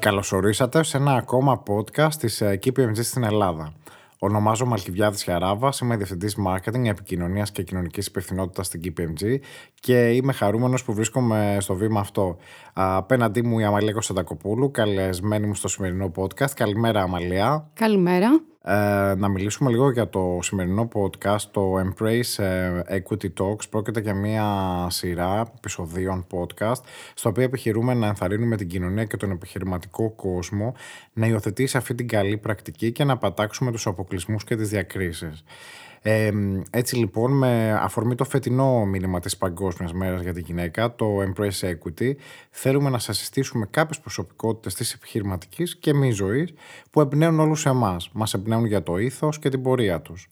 Καλωσορίσατε σε ένα ακόμα podcast της ε, KPMG στην Ελλάδα. Ονομάζομαι Αλκιβιάδης Χαράβα, είμαι διευθυντής marketing, επικοινωνίας και κοινωνικής υπευθυνότητας στην KPMG και είμαι χαρούμενος που βρίσκομαι στο βήμα αυτό. Απέναντί μου η Αμαλία Κωνσταντακοπούλου, καλεσμένη μου στο σημερινό podcast. Καλημέρα Αμαλία. Καλημέρα. Ε, να μιλήσουμε λίγο για το σημερινό podcast, το Embrace ε, Equity Talks. Πρόκειται για μια σειρά επεισοδίων podcast, στο οποίο επιχειρούμε να ενθαρρύνουμε την κοινωνία και τον επιχειρηματικό κόσμο να υιοθετήσει αυτή την καλή πρακτική και να πατάξουμε τους αποκλεισμούς και τις διακρίσεις. Ε, έτσι λοιπόν, με αφορμή το φετινό μήνυμα της Παγκόσμιας Μέρας για τη Γυναίκα, το Embrace Equity, θέλουμε να σας συστήσουμε κάποιες προσωπικότητες της επιχειρηματικής και μη ζωής που εμπνέουν όλους εμάς. Μας εμπνέουν για το ήθος και την πορεία τους.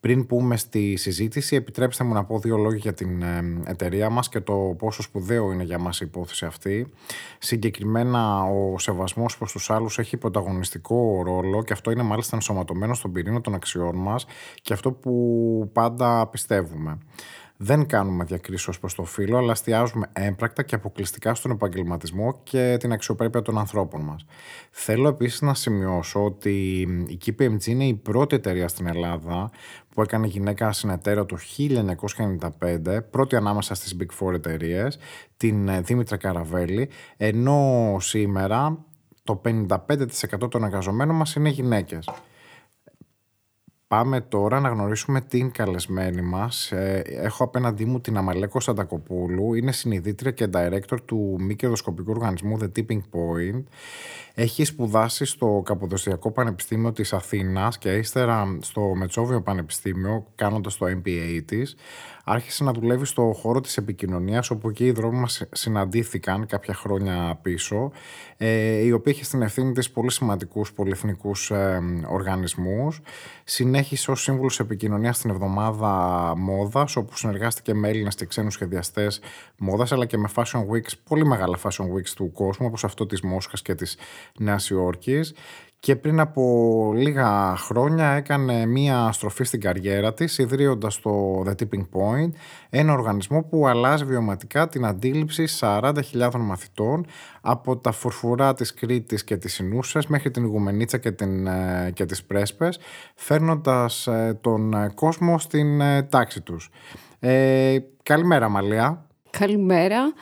Πριν πούμε στη συζήτηση, επιτρέψτε μου να πω δύο λόγια για την εταιρεία μας και το πόσο σπουδαίο είναι για μας η υπόθεση αυτή. Συγκεκριμένα, ο σεβασμός προς τους άλλους έχει πρωταγωνιστικό ρόλο και αυτό είναι μάλιστα ενσωματωμένο στον πυρήνα των αξιών μας και αυτό που πάντα πιστεύουμε δεν κάνουμε διακρίσεις ως προς το φύλλο, αλλά εστιάζουμε έμπρακτα και αποκλειστικά στον επαγγελματισμό και την αξιοπρέπεια των ανθρώπων μας. Θέλω επίσης να σημειώσω ότι η KPMG είναι η πρώτη εταιρεία στην Ελλάδα που έκανε γυναίκα συνεταίρα το 1995, πρώτη ανάμεσα στις Big Four εταιρείες, την ε, Δήμητρα Καραβέλη, ενώ σήμερα το 55% των εργαζομένων μας είναι γυναίκες. Πάμε τώρα να γνωρίσουμε την καλεσμένη μας. Ε, έχω απέναντί μου την Αμαλέκο Σαντακοπούλου. Είναι συνειδήτρια και director του μη κερδοσκοπικού οργανισμού The Tipping Point. Έχει σπουδάσει στο Καποδοσιακό Πανεπιστήμιο της Αθήνας και ύστερα στο Μετσόβιο Πανεπιστήμιο κάνοντας το MBA της άρχισε να δουλεύει στο χώρο της επικοινωνίας όπου εκεί οι δρόμοι μας συναντήθηκαν κάποια χρόνια πίσω ε, η οποία είχε στην ευθύνη της πολύ σημαντικούς πολυεθνικούς ε, οργανισμούς συνέχισε ως σύμβουλος επικοινωνίας στην εβδομάδα μόδας όπου συνεργάστηκε με Έλληνες και ξένους σχεδιαστές μόδας αλλά και με Fashion Weeks, πολύ μεγάλα Fashion Weeks του κόσμου όπως αυτό της Μόσχας και της Νέας Υόρκης και πριν από λίγα χρόνια έκανε μία στροφή στην καριέρα της ιδρύοντας το The Tipping Point, ένα οργανισμό που αλλάζει βιωματικά την αντίληψη 40.000 μαθητών από τα φουρφουρά της Κρήτης και της Ινούσας μέχρι την Ιγουμενίτσα και, την, ε, και τις Πρέσπες, φέρνοντας ε, τον κόσμο στην ε, τάξη τους. Ε, καλημέρα Μαλία. Καλημέρα.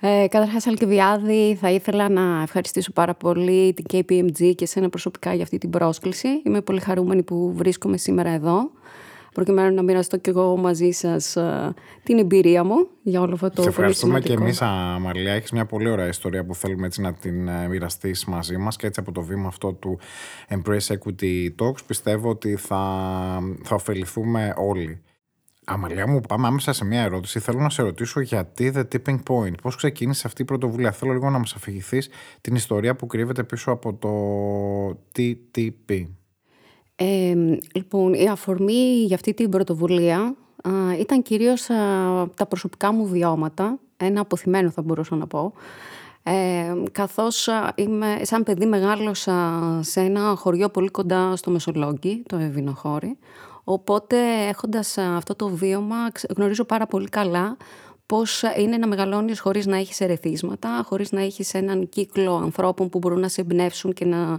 Ε, Καταρχάς, Αλκεβιάδη, θα ήθελα να ευχαριστήσω πάρα πολύ την KPMG και εσένα προσωπικά για αυτή την πρόσκληση. Είμαι πολύ χαρούμενη που βρίσκομαι σήμερα εδώ προκειμένου να μοιραστώ και εγώ μαζί σας ε, την εμπειρία μου για όλο αυτό το Σε ευχαριστούμε και εμείς, Αμαλία. Έχεις μια πολύ ωραία ιστορία που θέλουμε έτσι να την ε, μοιραστείς μαζί μας και έτσι από το βήμα αυτό του Embrace Equity Talks πιστεύω ότι θα, θα ωφεληθούμε όλοι. Αμαλία μου, πάμε άμεσα σε μια ερώτηση. Θέλω να σε ρωτήσω γιατί The Tipping Point. Πώς ξεκίνησε αυτή η πρωτοβουλία; Θέλω λίγο να μας αφηγηθείς την ιστορία που κρύβεται πίσω από το TTP. Ε, λοιπόν, η αφορμή για αυτή την πρωτοβουλία ήταν κυρίως τα προσωπικά μου βιώματα. Ένα αποθυμένο θα μπορούσα να πω. Ε, καθώς είμαι, σαν παιδί μεγάλωσα σε ένα χωριό πολύ κοντά στο Μεσολόγγι, το Ευηνοχώρι, Οπότε έχοντας αυτό το βίωμα γνωρίζω πάρα πολύ καλά πώς είναι να μεγαλώνεις χωρίς να έχεις ερεθίσματα, χωρίς να έχεις έναν κύκλο ανθρώπων που μπορούν να σε εμπνεύσουν και να,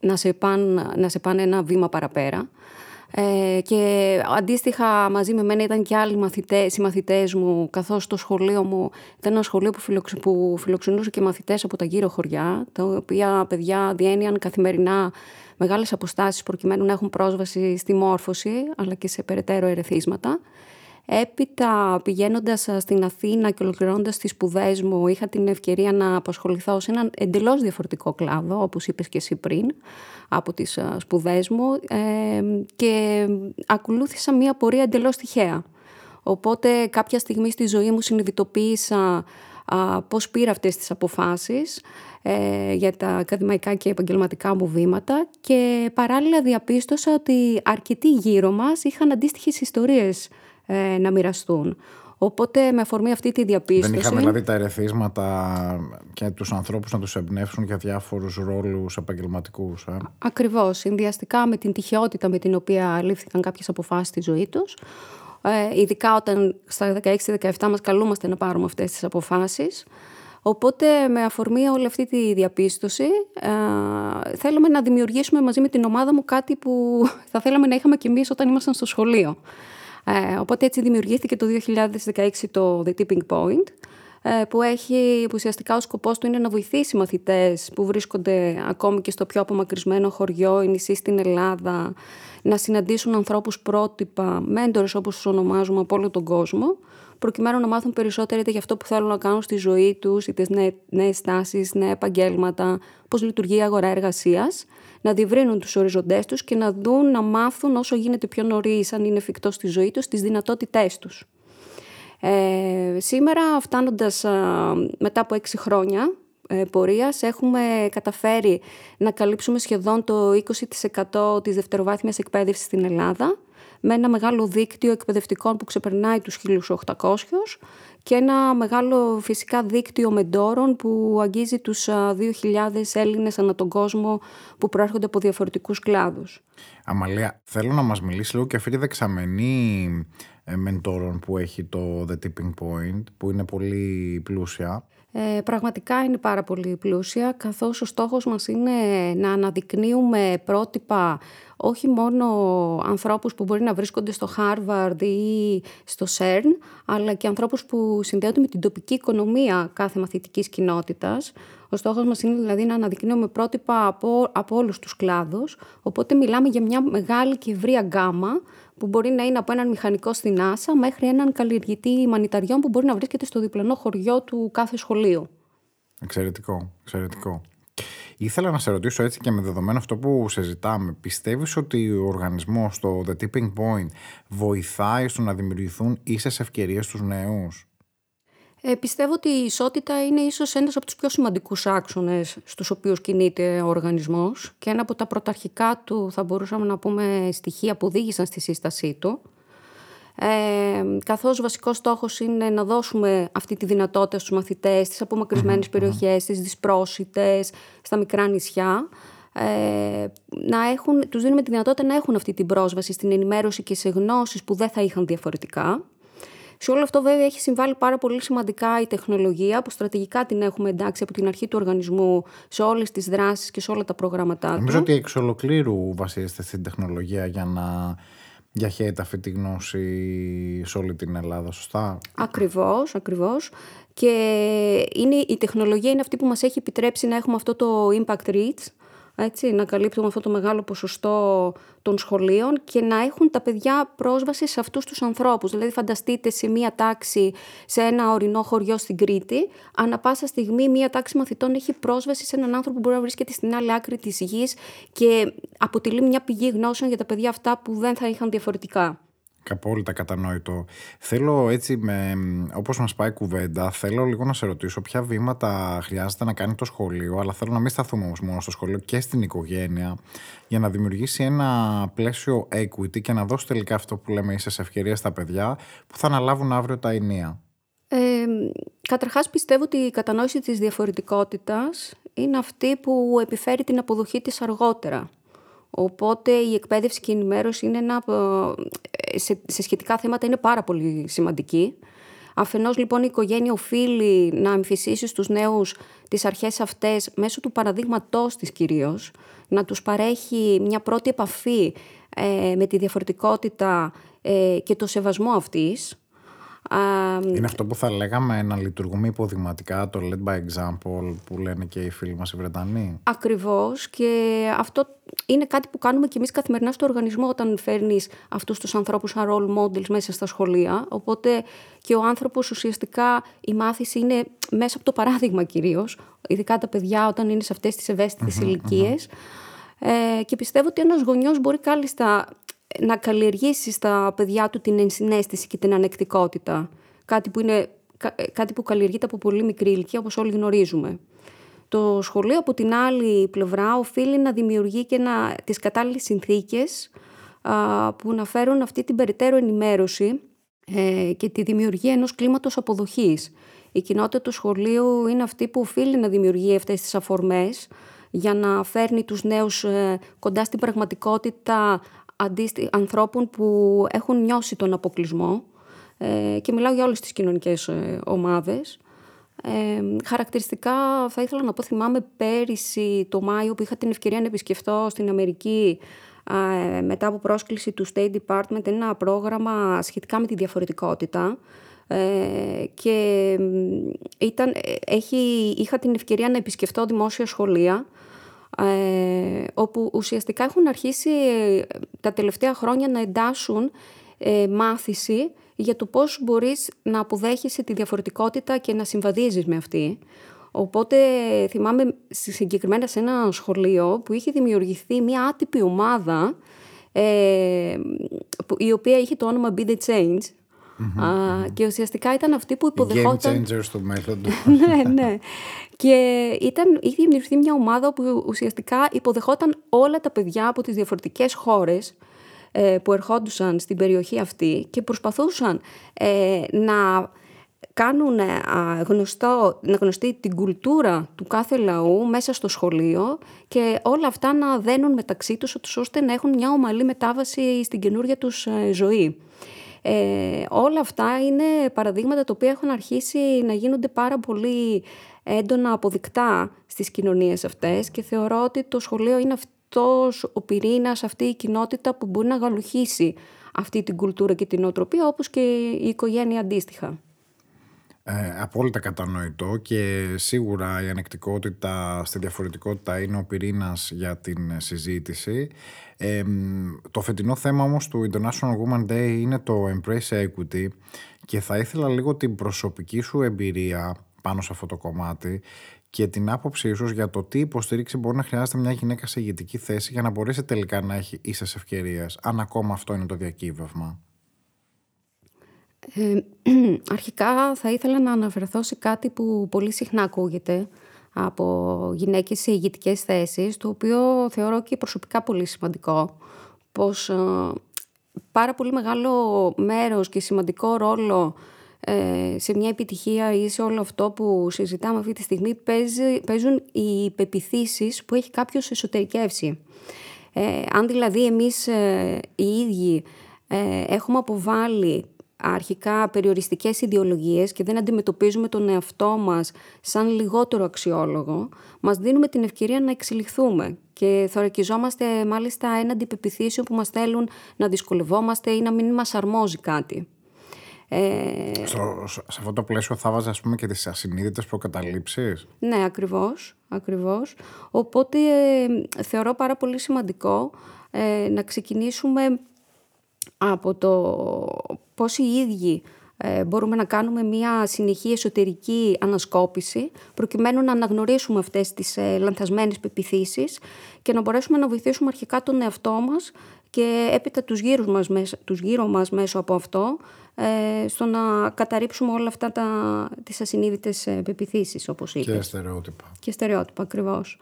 να, σε, πάνε, να σε πάνε ένα βήμα παραπέρα. Ε, και αντίστοιχα μαζί με μένα ήταν και άλλοι μαθητές, οι μαθητές μου, καθώς το σχολείο μου ήταν ένα σχολείο που, φιλοξ, που φιλοξενούσε και μαθητές από τα γύρω χωριά, τα οποία παιδιά διένυαν καθημερινά μεγάλες αποστάσεις προκειμένου να έχουν πρόσβαση στη μόρφωση αλλά και σε περαιτέρω ερεθίσματα. Έπειτα πηγαίνοντας στην Αθήνα και ολοκληρώνοντας τις σπουδές μου είχα την ευκαιρία να απασχοληθώ σε έναν εντελώς διαφορετικό κλάδο όπως είπες και εσύ πριν από τις σπουδές μου ε, και ακολούθησα μια πορεία εντελώς τυχαία. Οπότε κάποια στιγμή στη ζωή μου συνειδητοποίησα α, πώς πήρα αυτές τις αποφάσεις ε, για τα ακαδημαϊκά και επαγγελματικά μου βήματα και παράλληλα διαπίστωσα ότι αρκετοί γύρω μας είχαν αντίστοιχες ιστορίες ε, να μοιραστούν. Οπότε με αφορμή αυτή τη διαπίστωση... Δεν είχαμε δηλαδή τα ερεθίσματα και τους ανθρώπους να τους εμπνεύσουν για διάφορους ρόλους επαγγελματικούς. Ε; Ακριβώς, συνδυαστικά με την τυχεότητα με την οποία λήφθηκαν κάποιες αποφάσεις στη ζωή τους. Ε, ειδικά όταν στα 16-17 μας καλούμαστε να πάρουμε αυτές τις αποφάσεις. Οπότε με αφορμή όλη αυτή τη διαπίστωση ε, θέλαμε να δημιουργήσουμε μαζί με την ομάδα μου κάτι που θα θέλαμε να είχαμε κι εμείς όταν ήμασταν στο σχολείο. Ε, οπότε έτσι δημιουργήθηκε το 2016 το The Tipping Point ε, που έχει που ουσιαστικά ο σκοπός του είναι να βοηθήσει μαθητές που βρίσκονται ακόμη και στο πιο απομακρυσμένο χωριό ή νησί στην Ελλάδα να συναντήσουν ανθρώπους πρότυπα, μέντορες όπως τους ονομάζουμε από όλο τον κόσμο προκειμένου να μάθουν περισσότερο είτε για αυτό που θέλουν να κάνουν στη ζωή τους, είτε νέες τάσεις, νέα επαγγέλματα, πώς λειτουργεί η αγορά εργασίας, να διευρύνουν τους οριζοντές τους και να δουν, να μάθουν όσο γίνεται πιο νωρίς αν είναι εφικτό στη ζωή τους, τις δυνατότητές τους. Ε, σήμερα, φτάνοντας μετά από έξι χρόνια ε, πορείας, έχουμε καταφέρει να καλύψουμε σχεδόν το 20% της δευτεροβάθμιας εκπαίδευσης στην Ελλάδα με ένα μεγάλο δίκτυο εκπαιδευτικών που ξεπερνάει τους 1800 και ένα μεγάλο φυσικά δίκτυο μεντόρων που αγγίζει τους 2.000 Έλληνες ανά τον κόσμο που προέρχονται από διαφορετικούς κλάδους. Αμαλία, θέλω να μας μιλήσεις λίγο και αυτή τη δεξαμενή ε, μεντόρων που έχει το The Tipping Point, που είναι πολύ πλούσια. Ε, πραγματικά είναι πάρα πολύ πλούσια, καθώς ο στόχος μας είναι να αναδεικνύουμε πρότυπα όχι μόνο ανθρώπους που μπορεί να βρίσκονται στο Harvard ή στο CERN, αλλά και ανθρώπους που συνδέονται με την τοπική οικονομία κάθε μαθητικής κοινότητας. Ο στόχος μας είναι δηλαδή να αναδεικνύουμε πρότυπα από, από όλους τους κλάδους, οπότε μιλάμε για μια μεγάλη και ευρία γκάμα που μπορεί να είναι από έναν μηχανικό στην NASA μέχρι έναν καλλιεργητή μανιταριών που μπορεί να βρίσκεται στο διπλανό χωριό του κάθε σχολείου. Εξαιρετικό, εξαιρετικό. Ήθελα να σε ρωτήσω έτσι και με δεδομένο αυτό που συζητάμε. Πιστεύεις ότι ο οργανισμός, το The Tipping Point, βοηθάει στο να δημιουργηθούν ίσες ευκαιρίες στους νέους; Ε, πιστεύω ότι η ισότητα είναι ίσως ένας από τους πιο σημαντικούς άξονες στους οποίους κινείται ο οργανισμός και ένα από τα πρωταρχικά του θα μπορούσαμε να πούμε στοιχεία που οδήγησαν στη σύστασή του. Ε, καθώς βασικός στόχος είναι να δώσουμε αυτή τη δυνατότητα στους μαθητές στις απομακρυσμένες περιοχές, στις δυσπρόσιτες, στα μικρά νησιά ε, να έχουν, τους δίνουμε τη δυνατότητα να έχουν αυτή την πρόσβαση στην ενημέρωση και σε γνώσεις που δεν θα είχαν διαφορετικά σε όλο αυτό βέβαια έχει συμβάλει πάρα πολύ σημαντικά η τεχνολογία που στρατηγικά την έχουμε εντάξει από την αρχή του οργανισμού σε όλες τις δράσεις και σε όλα τα προγράμματά του. Νομίζω ότι εξ ολοκλήρου βασίζεστε στην τεχνολογία για να διαχέεται αυτή τη γνώση σε όλη την Ελλάδα, σωστά; Ακριβώς, ακριβώς. Και είναι, η τεχνολογία είναι αυτή που μας έχει επιτρέψει να έχουμε αυτό το impact reach, έτσι, να καλύπτουμε αυτό το μεγάλο ποσοστό των σχολείων και να έχουν τα παιδιά πρόσβαση σε αυτούς τους ανθρώπους. Δηλαδή φανταστείτε σε μία τάξη σε ένα ορεινό χωριό στην Κρήτη, ανά πάσα στιγμή μία τάξη μαθητών έχει πρόσβαση σε έναν άνθρωπο που μπορεί να βρίσκεται στην άλλη άκρη της γης και αποτελεί μια πηγή γνώσεων για τα παιδιά αυτά που δεν θα είχαν διαφορετικά. Απόλυτα κατανόητο. Θέλω έτσι, με, όπως μας πάει κουβέντα, θέλω λίγο να σε ρωτήσω ποια βήματα χρειάζεται να κάνει το σχολείο, αλλά θέλω να μην σταθούμε όμως μόνο στο σχολείο και στην οικογένεια, για να δημιουργήσει ένα πλαίσιο equity και να δώσει τελικά αυτό που λέμε ίσες ευκαιρίες στα παιδιά που θα αναλάβουν αύριο τα ενία. Ε, καταρχάς πιστεύω ότι η κατανόηση της διαφορετικότητας είναι αυτή που επιφέρει την αποδοχή της αργότερα. Οπότε η εκπαίδευση και η ενημέρωση είναι ένα, ε, σε, σε σχετικά θέματα είναι πάρα πολύ σημαντική. Αφενός λοιπόν η οικογένεια οφείλει να αμφισήσει στους νέους τις αρχές αυτές μέσω του παραδείγματός της κυρίως, να τους παρέχει μια πρώτη επαφή ε, με τη διαφορετικότητα ε, και το σεβασμό αυτής, είναι αυτό που θα λέγαμε να λειτουργούμε υποδειγματικά, το lead by example που λένε και οι φίλοι μας οι Βρετανοί. Ακριβώς και αυτό είναι κάτι που κάνουμε και εμείς καθημερινά στο οργανισμό όταν φέρνεις αυτούς τους ανθρώπους σαν role models μέσα στα σχολεία. Οπότε και ο άνθρωπος ουσιαστικά η μάθηση είναι μέσα από το παράδειγμα κυρίως, ειδικά τα παιδιά όταν είναι σε αυτές τις ευαίσθητες ηλικίες. Ε, και πιστεύω ότι ένας γονιός μπορεί κάλλιστα να καλλιεργήσει στα παιδιά του την ενσυναίσθηση και την ανεκτικότητα. Κάτι που, είναι, κάτι που καλλιεργείται από πολύ μικρή ηλικία, όπως όλοι γνωρίζουμε. Το σχολείο από την άλλη πλευρά οφείλει να δημιουργεί και να, τις κατάλληλες συνθήκες που να φέρουν αυτή την περιττέρω ενημέρωση ε, και τη δημιουργία ενός κλίματος αποδοχής. Η κοινότητα του σχολείου είναι αυτή που οφείλει να δημιουργεί αυτές τις αφορμές για να φέρνει τους νέους ε, κοντά στην πραγματικότητα ανθρώπων που έχουν νιώσει τον αποκλεισμό ε, και μιλάω για όλες τις κοινωνικές ε, ομάδες. Χαρακτηριστικά θα ήθελα να πω, θυμάμαι πέρυσι το Μάιο που είχα την ευκαιρία να επισκεφθώ στην Αμερική μετά από πρόσκληση του State Department ένα πρόγραμμα σχετικά με τη διαφορετικότητα. Ε, και ήταν, έχει, είχα την ευκαιρία να επισκεφτώ δημόσια σχολεία. ε, όπου ουσιαστικά έχουν αρχίσει τα τελευταία χρόνια να εντάσσουν ε, μάθηση για το πώς μπορείς να αποδέχεσαι τη διαφορετικότητα και να συμβαδίζεις με αυτή. Οπότε θυμάμαι συγκεκριμένα σε ένα σχολείο που είχε δημιουργηθεί μια άτυπη ομάδα ε, η οποία είχε το όνομα Be The Change και ουσιαστικά ήταν αυτή που υποδεχόταν... Game changer στο μέλλον ναι, ναι. Και ήταν, είχε δημιουργηθεί μια ομάδα που ουσιαστικά υποδεχόταν όλα τα παιδιά από τις διαφορετικές χώρες ε, που ερχόντουσαν στην περιοχή αυτή και προσπαθούσαν ε, να κάνουν ε, γνωστό, να γνωστεί την κουλτούρα του κάθε λαού μέσα στο σχολείο και όλα αυτά να δένουν μεταξύ τους ώστε να έχουν μια ομαλή μετάβαση στην καινούργια τους ζωή. Ε, όλα αυτά είναι παραδείγματα τα οποία έχουν αρχίσει να γίνονται πάρα πολύ έντονα αποδεικτά στις κοινωνίες αυτές και θεωρώ ότι το σχολείο είναι αυτός ο πυρήνας, αυτή η κοινότητα που μπορεί να γαλουχίσει αυτή την κουλτούρα και την νοοτροπία όπως και η οικογένεια αντίστοιχα. Ε, απόλυτα κατανοητό και σίγουρα η ανεκτικότητα στη διαφορετικότητα είναι ο πυρήνας για την συζήτηση. Ε, το φετινό θέμα όμως του International Women Day είναι το Embrace Equity και θα ήθελα λίγο την προσωπική σου εμπειρία πάνω σε αυτό το κομμάτι και την άποψή ίσως για το τι υποστήριξη μπορεί να χρειάζεται μια γυναίκα σε ηγετική θέση για να μπορέσει τελικά να έχει ίσες ευκαιρίες, αν ακόμα αυτό είναι το διακύβευμα. Ε, αρχικά θα ήθελα να αναφερθώ σε κάτι που πολύ συχνά ακούγεται από γυναίκες σε ηγετικές θέσεις, το οποίο θεωρώ και προσωπικά πολύ σημαντικό. Πως ε, πάρα πολύ μεγάλο μέρος και σημαντικό ρόλο ε, σε μια επιτυχία ή σε όλο αυτό που συζητάμε αυτή τη στιγμή παίζουν οι πεπιθήσεις που έχει κάποιος εσωτερικεύσει. Ε, αν δηλαδή εμείς οι ίδιοι έχουμε αποβάλει αρχικά περιοριστικές ιδεολογίες και δεν αντιμετωπίζουμε τον εαυτό μας σαν λιγότερο αξιόλογο, μας δίνουμε την ευκαιρία να εξελιχθούμε και θωρακιζόμαστε μάλιστα έναντι πεπιθήσεων που μας θέλουν να δυσκολευόμαστε ή να μην μας αρμόζει κάτι. Ε... Στο, σε αυτό το πλαίσιο θα βάζα ας πούμε και τις ασυνείδητες προκαταλήψεις; Ναι, ακριβώς. ακριβώς. Οπότε ε, θεωρώ πάρα πολύ σημαντικό ε, να ξεκινήσουμε από το πώς οι ίδιοι ε, μπορούμε να κάνουμε μια συνεχή εσωτερική ανασκόπηση προκειμένου να αναγνωρίσουμε αυτές τις ε, λανθασμένες πεπιθήσεις και να μπορέσουμε να βοηθήσουμε αρχικά τον εαυτό μας και έπειτα τους γύρω μας, τους γύρω μας μέσω από αυτό ε, στο να καταρρύψουμε όλα αυτά τα, τις ασυνείδητες ε, πεπιθήσεις όπως είπες. Και στερεότυπα. Και στερεότυπα ακριβώς.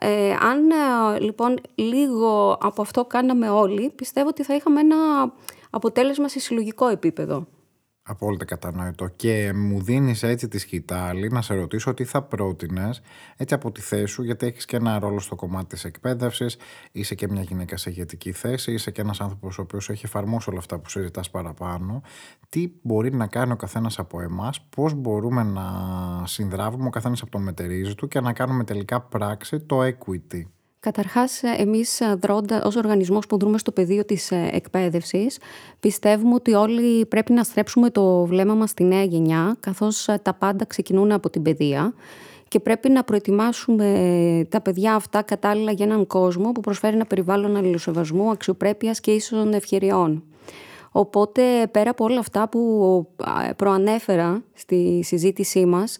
Ε, αν ε, λοιπόν λίγο από αυτό κάναμε όλοι, πιστεύω ότι θα είχαμε ένα αποτέλεσμα σε συλλογικό επίπεδο. Απόλυτα κατανοητό. Και μου δίνεις έτσι τη σκητάλη να σε ρωτήσω τι θα πρότεινες έτσι από τη θέση σου, γιατί έχεις και ένα ρόλο στο κομμάτι της εκπαίδευσης, είσαι και μια γυναίκα σε ηγετική θέση, είσαι και ένας άνθρωπος ο οποίος έχει εφαρμόσει όλα αυτά που συζητάς παραπάνω. Τι μπορεί να κάνει ο καθένας από εμάς, πώς μπορούμε να συνδράβουμε ο καθένας από το μετερίζει του και να κάνουμε τελικά πράξη το equity; Καταρχάς, εμείς δρόντα, ως οργανισμός που δρούμε στο πεδίο της ε, εκπαίδευσης, πιστεύουμε ότι όλοι πρέπει να στρέψουμε το βλέμμα μας στη νέα γενιά, καθώς ε, τα πάντα ξεκινούν από την παιδεία και πρέπει να προετοιμάσουμε τα παιδιά αυτά κατάλληλα για έναν κόσμο που προσφέρει ένα περιβάλλον αλληλοσεβασμού, αξιοπρέπειας και ίσων ευκαιριών. Οπότε, πέρα από όλα αυτά που προανέφερα στη συζήτησή μας,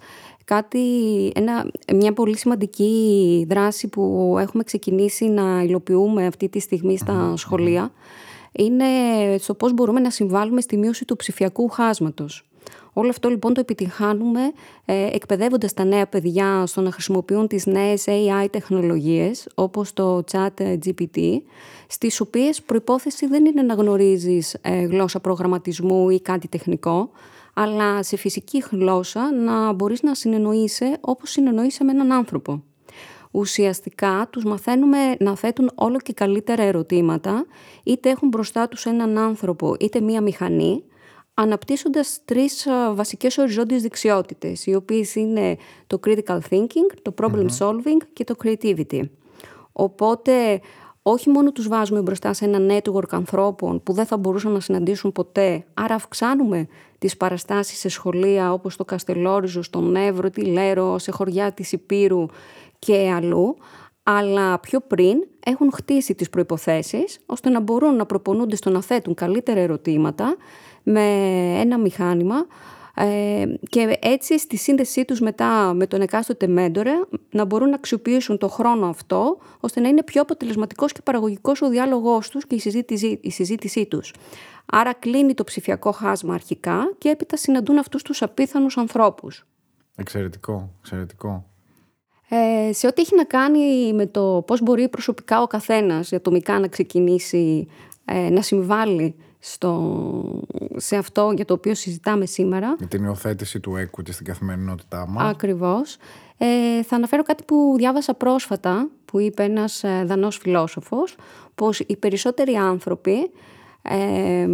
κάτι, ένα, μια πολύ σημαντική δράση που έχουμε ξεκινήσει να υλοποιούμε αυτή τη στιγμή στα σχολεία είναι στο πώς μπορούμε να συμβάλλουμε στη μείωση του ψηφιακού χάσματος. Όλο αυτό λοιπόν το επιτυχάνουμε ε, εκπαιδεύοντας τα νέα παιδιά στο να χρησιμοποιούν τις νέες AI τεχνολογίες όπως το chat GPT στις οποίες προϋπόθεση δεν είναι να γνωρίζεις ε, γλώσσα προγραμματισμού ή κάτι τεχνικό αλλά σε φυσική γλώσσα να μπορείς να συνεννοείσαι όπως συνεννοείσαι με έναν άνθρωπο. Ουσιαστικά τους μαθαίνουμε να θέτουν όλο και καλύτερα ερωτήματα, είτε έχουν μπροστά τους έναν άνθρωπο είτε μία μηχανή, αναπτύσσοντας τρεις βασικές οριζόντιες δεξιότητες, οι οποίες είναι το critical thinking, το problem solving και το creativity. Οπότε όχι μόνο τους βάζουμε μπροστά σε ένα network ανθρώπων που δεν θα μπορούσαν να συναντήσουν ποτέ, άρα αυξάνουμε τις παραστάσεις σε σχολεία όπως το Καστελόριζο, στον Εύρο, τη Λέρο, σε χωριά της Υπήρου και αλλού, αλλά πιο πριν έχουν χτίσει τις προϋποθέσεις ώστε να μπορούν να προπονούνται στο να θέτουν καλύτερα ερωτήματα με ένα μηχάνημα ε, και έτσι στη σύνδεσή τους μετά με τον εκάστοτε μέντορα να μπορούν να αξιοποιήσουν το χρόνο αυτό ώστε να είναι πιο αποτελεσματικός και παραγωγικός ο διάλογός τους και η συζήτησή, η συζήτησή τους. Άρα κλείνει το ψηφιακό χάσμα αρχικά και έπειτα συναντούν αυτούς τους απίθανους ανθρώπους. Εξαιρετικό, εξαιρετικό. Ε, σε ό,τι έχει να κάνει με το πώς μπορεί προσωπικά ο καθένας ατομικά να ξεκινήσει ε, να συμβάλλει στο, σε αυτό για το οποίο συζητάμε σήμερα. Για την υιοθέτηση του equity στην καθημερινότητά μας. Ακριβώς. Ε, θα αναφέρω κάτι που διάβασα πρόσφατα, που είπε ένας ε, δανός φιλόσοφος, πως οι περισσότεροι άνθρωποι ε,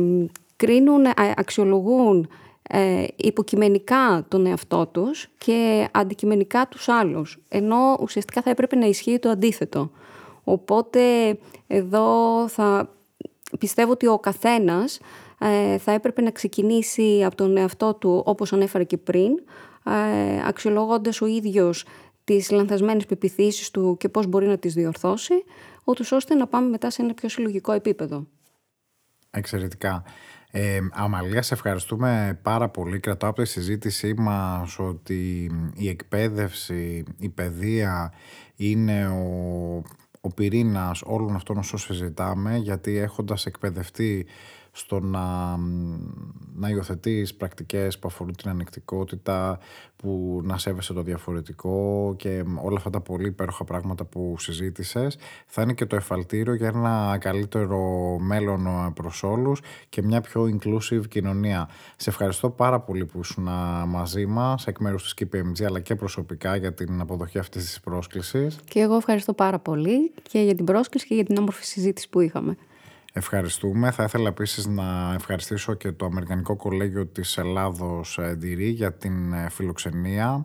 κρίνουν, ε, αξιολογούν ε, υποκειμενικά τον εαυτό τους και αντικειμενικά τους άλλους, ενώ ουσιαστικά θα έπρεπε να ισχύει το αντίθετο. Οπότε εδώ θα πιστεύω ότι ο καθένας ε, θα έπρεπε να ξεκινήσει από τον εαυτό του όπως ανέφερα και πριν, ε, αξιολογώντας ο ίδιος τις λανθασμένες πεπιθήσεις του και πώς μπορεί να τις διορθώσει, ούτως ώστε να πάμε μετά σε ένα πιο συλλογικό επίπεδο. Εξαιρετικά. Ε, Αμαλία, σε ευχαριστούμε πάρα πολύ. Κρατάω από τη συζήτησή μας ότι η εκπαίδευση, η παιδεία είναι ο, ο πυρήνας όλων αυτών όσων συζητάμε γιατί έχοντας εκπαιδευτεί στο να, να υιοθετείς πρακτικές που αφορούν την ανεκτικότητα, που να σέβεσαι το διαφορετικό και όλα αυτά τα πολύ υπέροχα πράγματα που συζήτησες θα είναι και το εφαλτήριο για ένα καλύτερο μέλλον προς όλους και μια πιο inclusive κοινωνία. Σε ευχαριστώ πάρα πολύ που ήσουν μαζί μας εκ μέρους της KPMG αλλά και προσωπικά για την αποδοχή αυτής της πρόσκλησης. Και εγώ ευχαριστώ πάρα πολύ και για την πρόσκληση και για την όμορφη συζήτηση που είχαμε. Ευχαριστούμε. Θα ήθελα επίσης να ευχαριστήσω και το Αμερικανικό Κολέγιο της Ελλάδος Ντυρί για την ε, φιλοξενία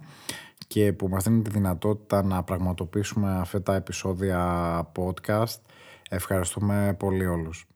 και που μας δίνει τη δυνατότητα να πραγματοποιήσουμε αυτά τα επεισόδια podcast. Ευχαριστούμε πολύ όλους.